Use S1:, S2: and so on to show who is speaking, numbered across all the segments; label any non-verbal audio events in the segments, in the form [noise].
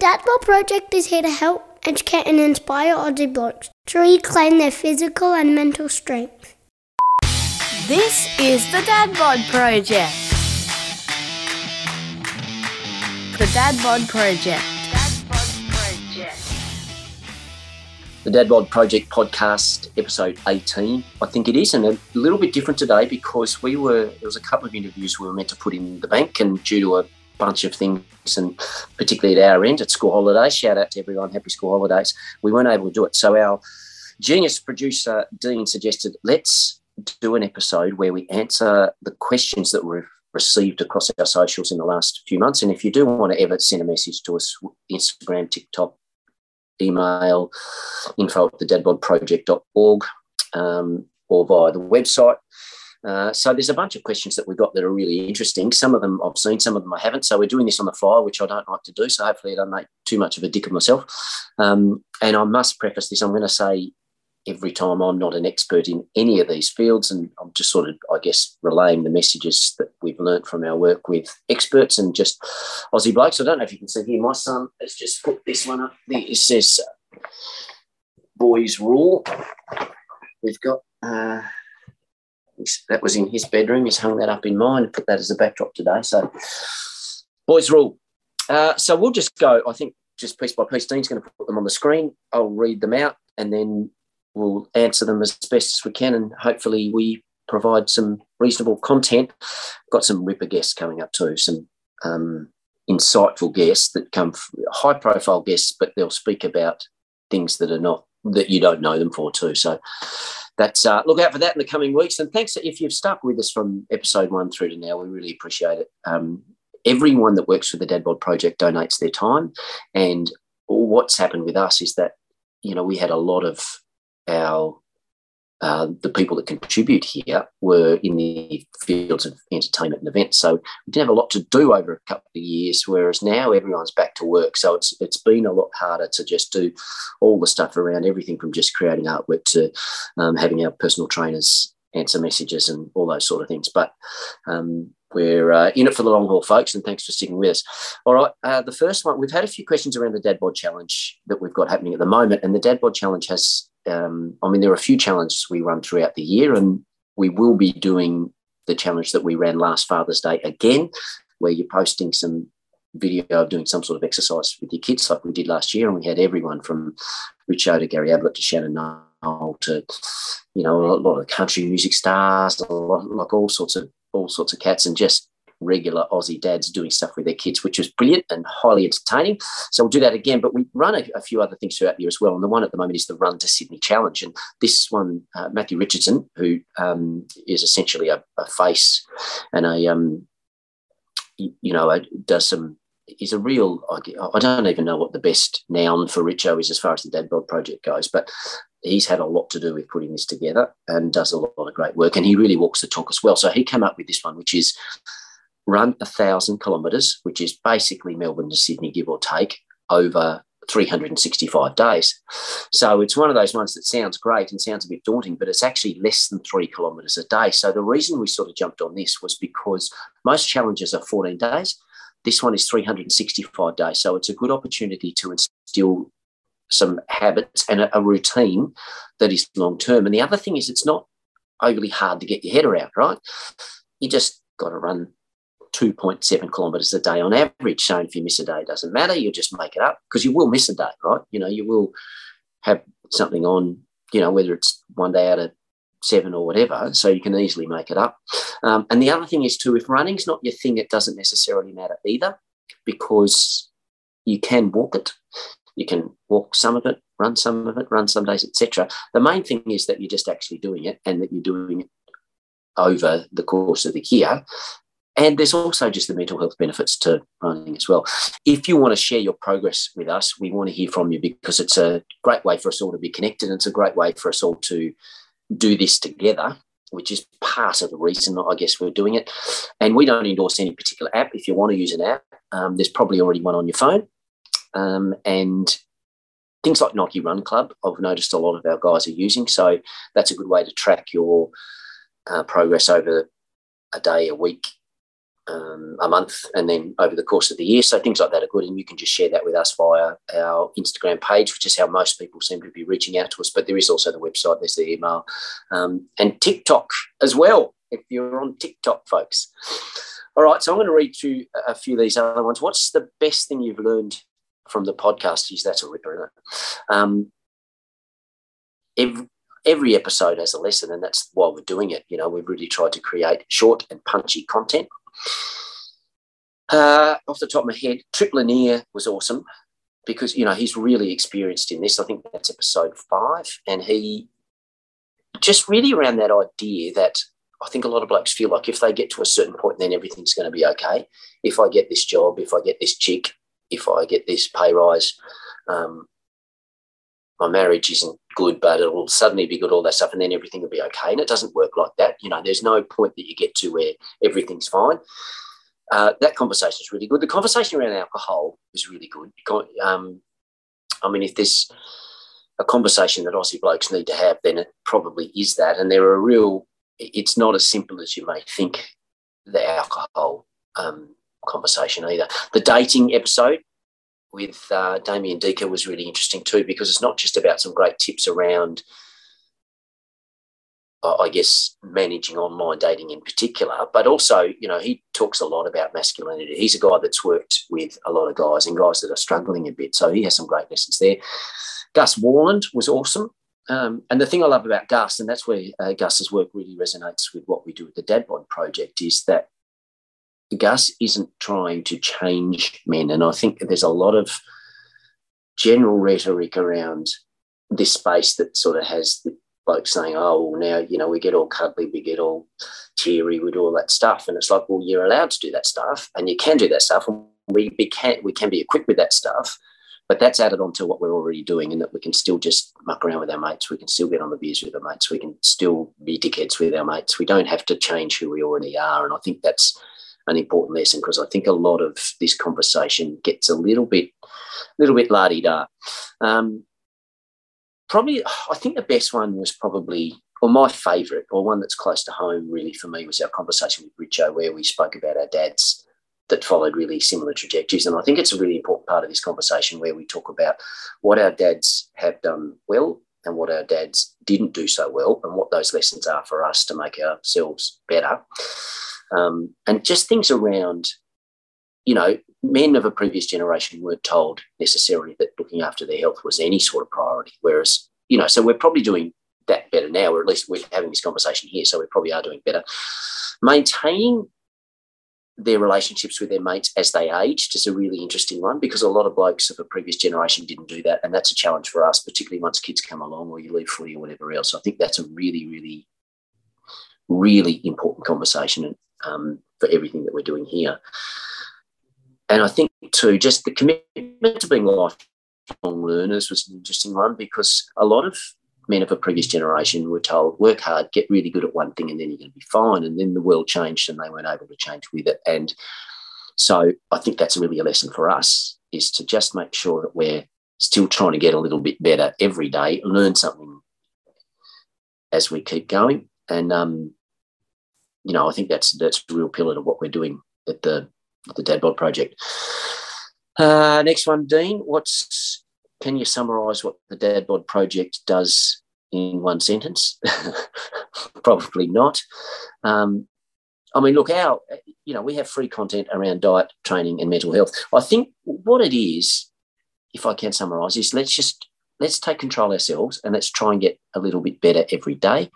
S1: Dad Bod Project is here to help, educate, and inspire Aussie blokes to reclaim their physical and mental strength.
S2: This is the Dad Bod Project. The Dad Bod Project.
S3: the Dad Bod Project podcast, episode 18, I think it is, and a little bit different today because we were, there was a couple of interviews we were meant to put in the bank, and due to a bunch of things, and particularly at our end at school holidays, shout out to everyone, happy school holidays, we weren't able to do it. So our genius producer, Dean, suggested let's do an episode where we answer the questions that we've received across our socials in the last few months. And if you do want to ever send a message to us, Instagram, TikTok, email info at the dadbodproject.org um, or via the website. Uh, so there's a bunch of questions that we've got that are really interesting. Some of them I've seen, some of them I haven't. So we're doing this on the fly, which I don't like to do. So hopefully I don't make too much of a dick of myself. Um, and I must preface this. I'm going to say every time I'm not an expert in any of these fields, and I'm just sort of, I guess, relaying the messages that we've learnt from our work with experts and just Aussie blokes. I don't know if you can see here, my son has just put this one up. It says "Boys Rule." We've got uh, that was in his bedroom. He's hung that up in mine and put that as a backdrop today. So, Boys Rule. Uh, so we'll just go. I think just piece by piece. Dean's going to put them on the screen. I'll read them out, and then we'll answer them as best as we can, and hopefully we provide some reasonable content. Got some ripper guests coming up too, some um, insightful guests that come high profile guests, but they'll speak about things that are not that you don't know them for too. So that's uh, look out for that in the coming weeks. And thanks if you've stuck with us from episode one through to now. We really appreciate it. Um, everyone that works for the Dad Project donates their time, and what's happened with us is that you know we had a lot of our uh, the people that contribute here were in the fields of entertainment and events. So we didn't have a lot to do over a couple of years, whereas now everyone's back to work. So it's it's been a lot harder to just do all the stuff around everything from just creating artwork to um, having our personal trainers answer messages and all those sort of things. But um, we're uh, in it for the long haul, folks, and thanks for sticking with us. All right, uh, the first one, we've had a few questions around the Dad Bod Challenge that we've got happening at the moment, and the Dad Bod Challenge has um, I mean, there are a few challenges we run throughout the year, and we will be doing the challenge that we ran last Father's Day again, where you're posting some video of doing some sort of exercise with your kids, like we did last year, and we had everyone from Richo to Gary Ablett to Shannon Noll to, you know, a lot of country music stars, lot, like all sorts of all sorts of cats, and just regular Aussie dads doing stuff with their kids, which was brilliant and highly entertaining. So we'll do that again. But we run a, a few other things throughout the year as well. And the one at the moment is the Run to Sydney Challenge. And this one, uh, Matthew Richardson, who um, is essentially a, a, face and a, um, you, you know, a, does some is a real I don't even know what the best noun for Richo is as far as the Dad Bod project goes, but he's had a lot to do with putting this together and does a lot of great work. And he really walks the talk as well. So he came up with this one, which is run a thousand kilometres, which is basically Melbourne to Sydney, give or take, over 365 days. So it's one of those ones that sounds great and sounds a bit daunting, but it's actually less than three kilometres a day. So the reason we sort of jumped on this was because most challenges are 14 days. This one is 365 days. So it's a good opportunity to instill some habits and a, a routine that is long term. And the other thing is, it's not overly hard to get your head around, right? You just got to run 2.7 kilometers a day on average. So if you miss a day, it doesn't matter. You just make it up because you will miss a day, right? You know, you will have something on, you know, whether it's one day out of seven or whatever. So you can easily make it up. Um, and the other thing is too, if running's not your thing, it doesn't necessarily matter either because you can walk it. You can walk some of it, run some of it, run some days, etc. The main thing is that you're just actually doing it and that you're doing it over the course of the year and there's also just the mental health benefits to running as well. If you want to share your progress with us, we want to hear from you because it's a great way for us all to be connected. And it's a great way for us all to do this together, which is part of the reason I guess we're doing it. And we don't endorse any particular app. If you want to use an app, um, there's probably already one on your phone. Um, and things like Nike Run Club, I've noticed a lot of our guys are using. So that's a good way to track your uh, progress over a day, a week, um, a month and then over the course of the year. So things like that are good. And you can just share that with us via our Instagram page, which is how most people seem to be reaching out to us. But there is also the website, there's the email, um, and TikTok as well, if you're on TikTok, folks. All right, so I'm going to read through a few of these other ones. What's the best thing you've learned from the podcast? Is that's a ripper, isn't it? Um, every, every episode has a lesson, and that's why we're doing it. You know, we've really tried to create short and punchy content. Uh, off the top of my head, Tripp Lanier was awesome because you know he's really experienced in this. I think that's episode five, and he just really around that idea that I think a lot of blokes feel like if they get to a certain point, then everything's going to be okay. If I get this job, if I get this chick, if I get this pay rise, um, my marriage isn't good, but it'll suddenly be good, all that stuff, and then everything will be okay. And it doesn't work like that. You know, there's no point that you get to where everything's fine. Uh, that conversation is really good. The conversation around alcohol is really good. Um, I mean, if there's a conversation that Aussie blokes need to have, then it probably is that. And there are real, it's not as simple as you may think, the alcohol um, conversation either. The dating episode with uh, Damien Diecke was really interesting too, because it's not just about some great tips around, I guess, managing online dating in particular, but also, you know, he talks a lot about masculinity. He's a guy that's worked with a lot of guys and guys that are struggling a bit. So he has some great lessons there. Gus Worland was awesome. Um, and the thing I love about Gus, and that's where uh, Gus's work really resonates with what we do at the Dad Bod Project, is that Gus isn't trying to change men. And I think there's a lot of general rhetoric around this space that sort of has folks saying, oh, well, now, you know, we get all cuddly, we get all teary, we do all that stuff. And it's like, well, you're allowed to do that stuff and you can do that stuff. And we, be, can, we can be equipped with that stuff. But that's added on to what we're already doing, and that we can still just muck around with our mates. We can still get on the beers with our mates. We can still be dickheads with our mates. We don't have to change who we already are. And I think that's an important lesson because I think a lot of this conversation gets a little bit, little bit la di da. Um, probably, I think the best one was probably, or my favourite, or one that's close to home really for me was our conversation with Richo, where we spoke about our dads that followed really similar trajectories. And I think it's a really important part of this conversation where we talk about what our dads have done well and what our dads didn't do so well and what those lessons are for us to make ourselves better um, and just things around, you know, men of a previous generation weren't told necessarily that looking after their health was any sort of priority. Whereas, you know, so we're probably doing that better now, or at least we're having this conversation here, so we probably are doing better. Maintaining their relationships with their mates as they aged is a really interesting one because a lot of blokes of a previous generation didn't do that. And that's a challenge for us, particularly once kids come along or you leave footy or whatever else. So I think that's a really, really, really important conversation um, for everything that we're doing here. And I think too, just the commitment to being lifelong learners was an interesting one because a lot of men of a previous generation were told, work hard, get really good at one thing, and then you're going to be fine. And then the world changed and they weren't able to change with it. And so I think that's really a lesson for us is to just make sure that we're still trying to get a little bit better every day, learn something as we keep going. And um, you know, I think that's that's a real pillar to what we're doing at the at the Dad project. Uh, next one, Dean. What's can you summarise what the Dad project does in one sentence? [laughs] Probably not. Um, I mean, look, our you know we have free content around diet, training, and mental health. I think what it is, if I can summarise, is let's just let's take control ourselves and let's try and get a little bit better every day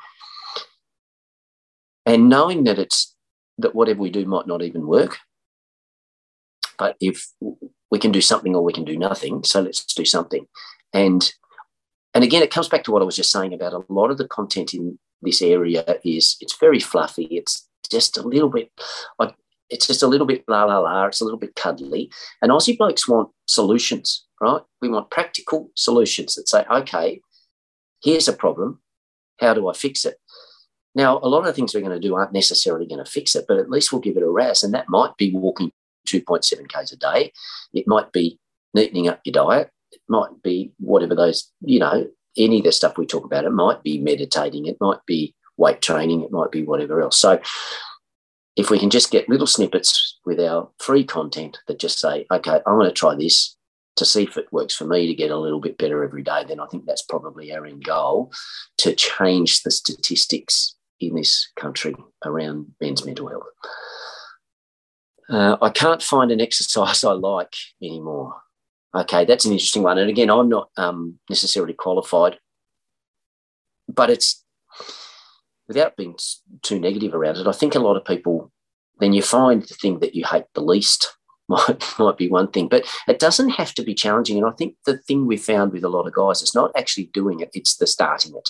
S3: and knowing that it's that whatever we do might not even work but if we can do something or we can do nothing so let's do something. And and again it comes back to what i was just saying about a lot of the content in this area is it's very fluffy. It's just a little bit it's just a little bit la la la. It's a little bit cuddly. And aussie blokes want solutions right? We want practical solutions that say okay here's a problem. How do i fix it now, a lot of the things we're going to do aren't necessarily going to fix it, but at least we'll give it a RAS. And that might be walking 2.7 Ks a day. It might be neatening up your diet. It might be whatever those, you know, any of the stuff we talk about. It might be meditating. It might be weight training. It might be whatever else. So if we can just get little snippets with our free content that just say, okay, I'm going to try this to see if it works for me to get a little bit better every day, then I think that's probably our end goal to change the statistics in this country around men's mental health. Uh, I can't find an [laughs] exercise I like anymore. Okay, that's an interesting one. And again, I'm not um, necessarily qualified, but it's without being too negative around it. I think a lot of people, then you find the thing that you hate the least [laughs] might might be one thing, but it doesn't have to be challenging. And I think the thing we found with a lot of guys is not actually doing it; it's the starting it.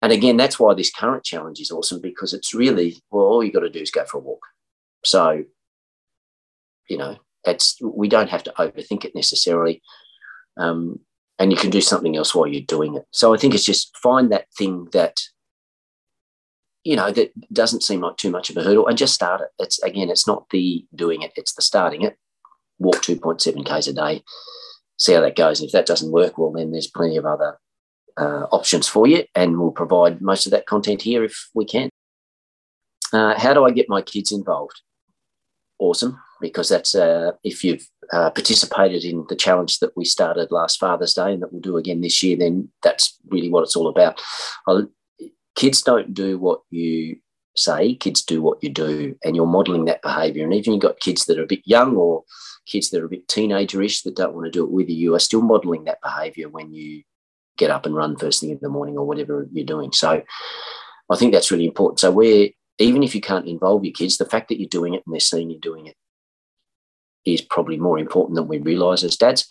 S3: And again, that's why this current challenge is awesome because it's really well, all you got to do is go for a walk. So, you know, it's we don't have to overthink it necessarily, um, and you can do something else while you're doing it. So I think it's just find that thing that you know, that doesn't seem like too much of a hurdle and just start it. It's again, it's not the doing it, it's the starting it. Walk 2.7 Ks a day, see how that goes. And if that doesn't work, well, then there's plenty of other uh, options for you, and we'll provide most of that content here if we can. Uh, how do I get my kids involved? Awesome, because that's uh, if you've uh, participated in the challenge that we started last Father's Day and that we'll do again this year, then that's really what it's all about. I'll kids don't do what you say, kids do what you do, and you're modeling that behavior. And even you've got kids that are a bit young or kids that are a bit teenagerish that don't want to do it with you, you are still modeling that behavior when you get up and run first thing in the morning or whatever you're doing. So I think that's really important. So where even if you can't involve your kids, the fact that you're doing it and they're seeing you doing it is probably more important than we realise as dads.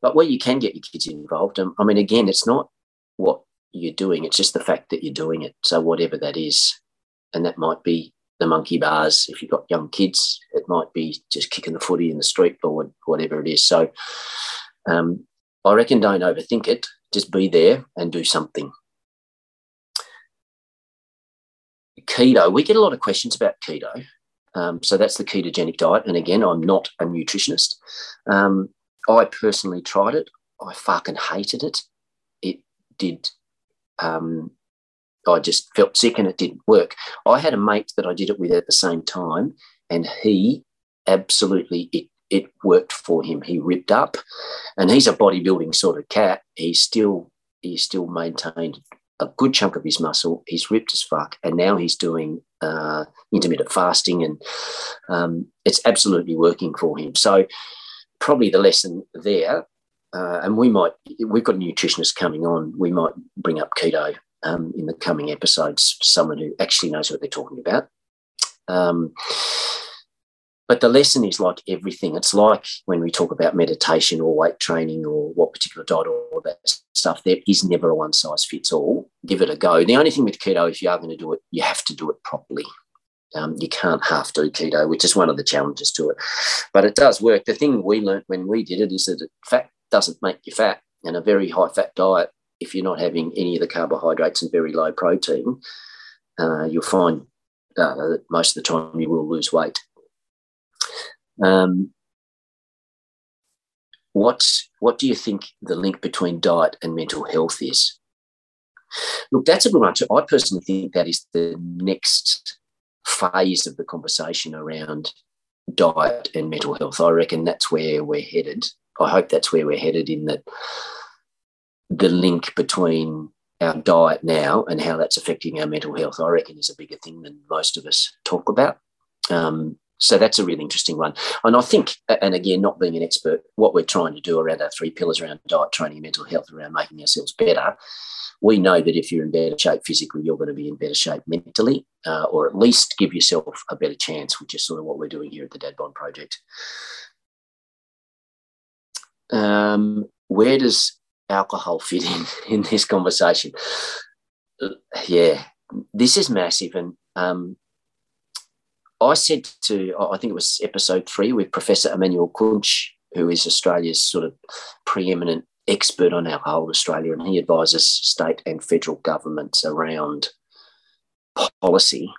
S3: But where you can get your kids involved, um, I mean, again, it's not what you're doing. It's just the fact that you're doing it. So whatever that is, and that might be the monkey bars. If you've got young kids, it might be just kicking the footy in the street or whatever it is. So um, I reckon don't overthink it. Just be there and do something. Keto. We get a lot of questions about keto. Um, so that's the ketogenic diet. And again, I'm not a nutritionist. Um, I personally tried it. I fucking hated it. It did um, I just felt sick and it didn't work. I had a mate that I did it with at the same time, and he absolutely it it worked for him. He ripped up, and he's a bodybuilding sort of cat. He still he still maintained a good chunk of his muscle. He's ripped as fuck, and now he's doing uh, intermittent fasting, and um, it's absolutely working for him. So probably the lesson there uh, and we might we've got a nutritionist coming on. We might bring up keto um, in the coming episodes. Someone who actually knows what they're talking about. Um, but the lesson is like everything. It's like when we talk about meditation or weight training or what particular diet or all that stuff. There is never a one size fits all. Give it a go. The only thing with keto, if you are going to do it, you have to do it properly. Um, you can't half do keto, which is one of the challenges to it. But it does work. The thing we learned when we did it is that fat doesn't make you fat. And a very high fat diet, if you're not having any of the carbohydrates and very low protein, uh, you'll find uh, that most of the time you will lose weight. Um, what what do you think the link between diet and mental health is? Look, that's a good one. I personally think that is the next phase of the conversation around diet and mental health. I reckon that's where we're headed. I hope that's where we're headed in that the link between our diet now and how that's affecting our mental health, I reckon, is a bigger thing than most of us talk about. Um, so that's a really interesting one. And I think, and again, not being an expert, what we're trying to do around our three pillars around diet, training, mental health, around making ourselves better, we know that if you're in better shape physically, you're going to be in better shape mentally, uh, or at least give yourself a better chance, which is sort of what we're doing here at the Dad Bod Project um, where does alcohol fit in [laughs] in this conversation? Yeah, this is massive, and um, I said to I think it was episode three with Professor Emmanuel Kuntsche, who is Australia's sort of preeminent expert on alcohol in Australia, and he advises state and federal governments around policy.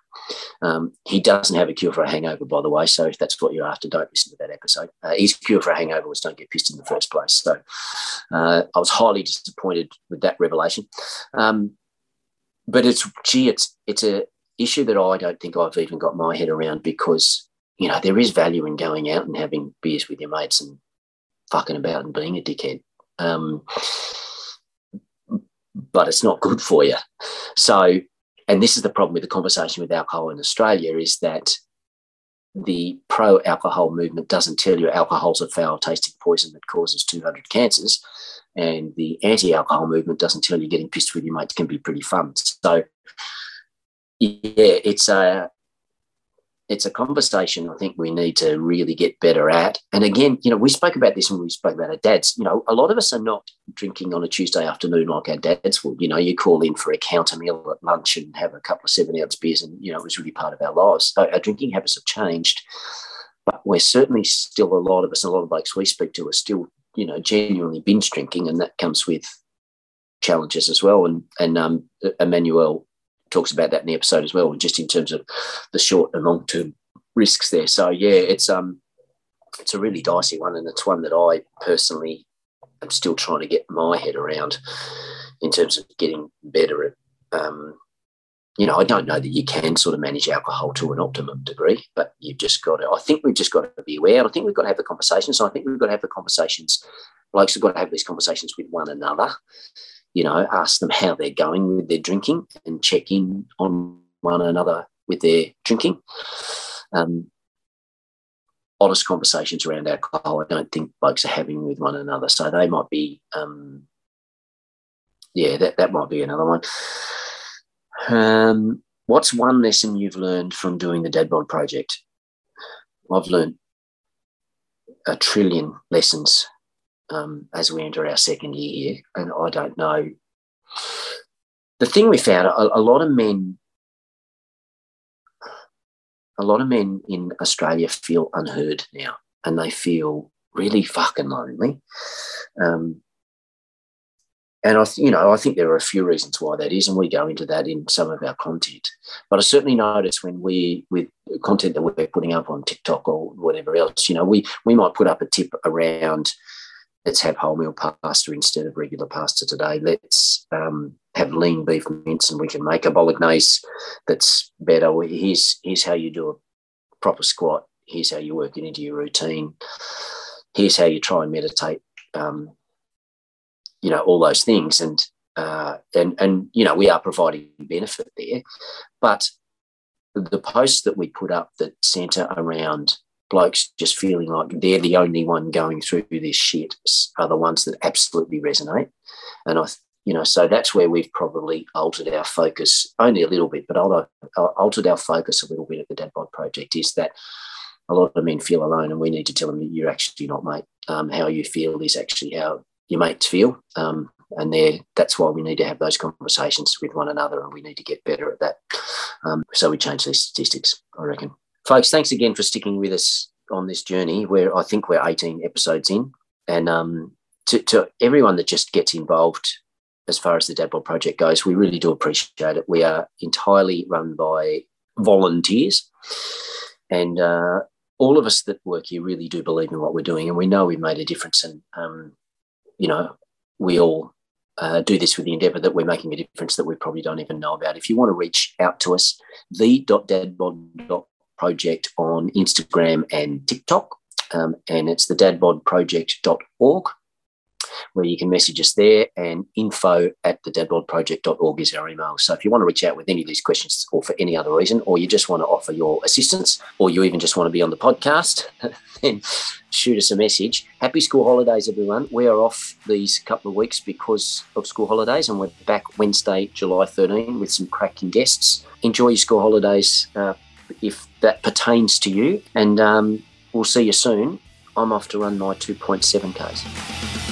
S3: Um, he doesn't have a cure for a hangover, by the way. So if that's what you're after, don't listen to that episode. Uh, his cure for a hangover was don't get pissed in the first place. So uh, I was highly disappointed with that revelation. Um, but it's gee, it's it's a issue that I don't think I've even got my head around because, you know, there is value in going out and having beers with your mates and fucking about and being a dickhead. Um, but it's not good for you. So, and this is the problem with the conversation with alcohol in Australia is that the pro alcohol movement doesn't tell you alcohol's a foul tasting poison that causes 200 cancers. And the anti alcohol movement doesn't tell you getting pissed with your mates can be pretty fun. So, yeah, it's a it's a conversation I think we need to really get better at. And again, you know, we spoke about this when we spoke about our dads. You know, a lot of us are not drinking on a Tuesday afternoon like our dads would. You know, you call in for a counter meal at lunch and have a couple of seven ounce beers, and you know, it was really part of our lives. So our drinking habits have changed, but we're certainly still a lot of us, a lot of blokes we speak to are still, you know, genuinely binge drinking, and that comes with challenges as well. And and um, Emmanuel talks about that in the episode as well, just in terms of the short and long term risks there. So yeah, it's um it's a really dicey one, and it's one that I personally am still trying to get my head around in terms of getting better at. Um, you know, I don't know that you can sort of manage alcohol to an optimum degree, but you've just got to. I think we've just got to be aware. I think we've got to have the conversations. I think we've got to have the conversations. Blokes have got to have these conversations with one another you know, ask them how they're going with their drinking and check in on one another with their drinking. Um, honest conversations around alcohol, I don't think folks are having with one another. So they might be, um, yeah, that, that might be another one. Um, what's one lesson you've learned from doing the Dad Bod project? I've learned a trillion lessons um, as we enter our second year. And I don't know. The thing we found, a, a lot of men, a lot of men in Australia feel unheard now, and they feel really fucking lonely. Um, and I, you know, I think there are a few reasons why that is, and we go into that in some of our content. But I certainly notice when we, with content that we're putting up on TikTok or whatever else, you know, we we might put up a tip around let's have wholemeal pasta instead of regular pasta today. Let's um, have lean beef mince and we can make a bolognese that's better. Here's, here's how you do a proper squat. Here's how you work it into your routine. Here's how you try and meditate. Um, you know, all those things. And, uh, and, and, you know, we are providing benefit there. But the posts that we put up that centre around blokes just feeling like they're the only one going through this shit are the ones that absolutely resonate. And I, you know, so that's where we've probably altered our focus only a little bit, but altered our focus a little bit at the Dad Bod Project is that a lot of men feel alone, and we need to tell them that you're actually not, mate. Um, how you feel is actually how your mates feel. Um, and there, that's why we need to have those conversations with one another, and we need to get better at that. Um, so we change these statistics, I reckon. Folks, thanks again for sticking with us on this journey where I think we're 18 episodes in. And um, to, to everyone that just gets involved as far as the Dad Bod project goes, we really do appreciate it. We are entirely run by volunteers. And uh, all of us that work here really do believe in what we're doing. And we know we've made a difference. And, um, you know, we all uh, do this with the endeavour that we're making a difference that we probably don't even know about. If you want to reach out to us, the.dadbod.com project on Instagram and TikTok. Um, and it's the dadbodproject.org where you can message us there and info at the dadbodproject.org is our email. So if you want to reach out with any of these questions or for any other reason, or you just want to offer your assistance, or you even just want to be on the podcast, [laughs] then shoot us a message. Happy school holidays, everyone. We are off these couple of weeks because of school holidays, and we're back Wednesday, July 13 with some cracking guests. Enjoy your school holidays. Uh, if that pertains to you. And um, we'll see you soon. I'm off to run my 2.7Ks.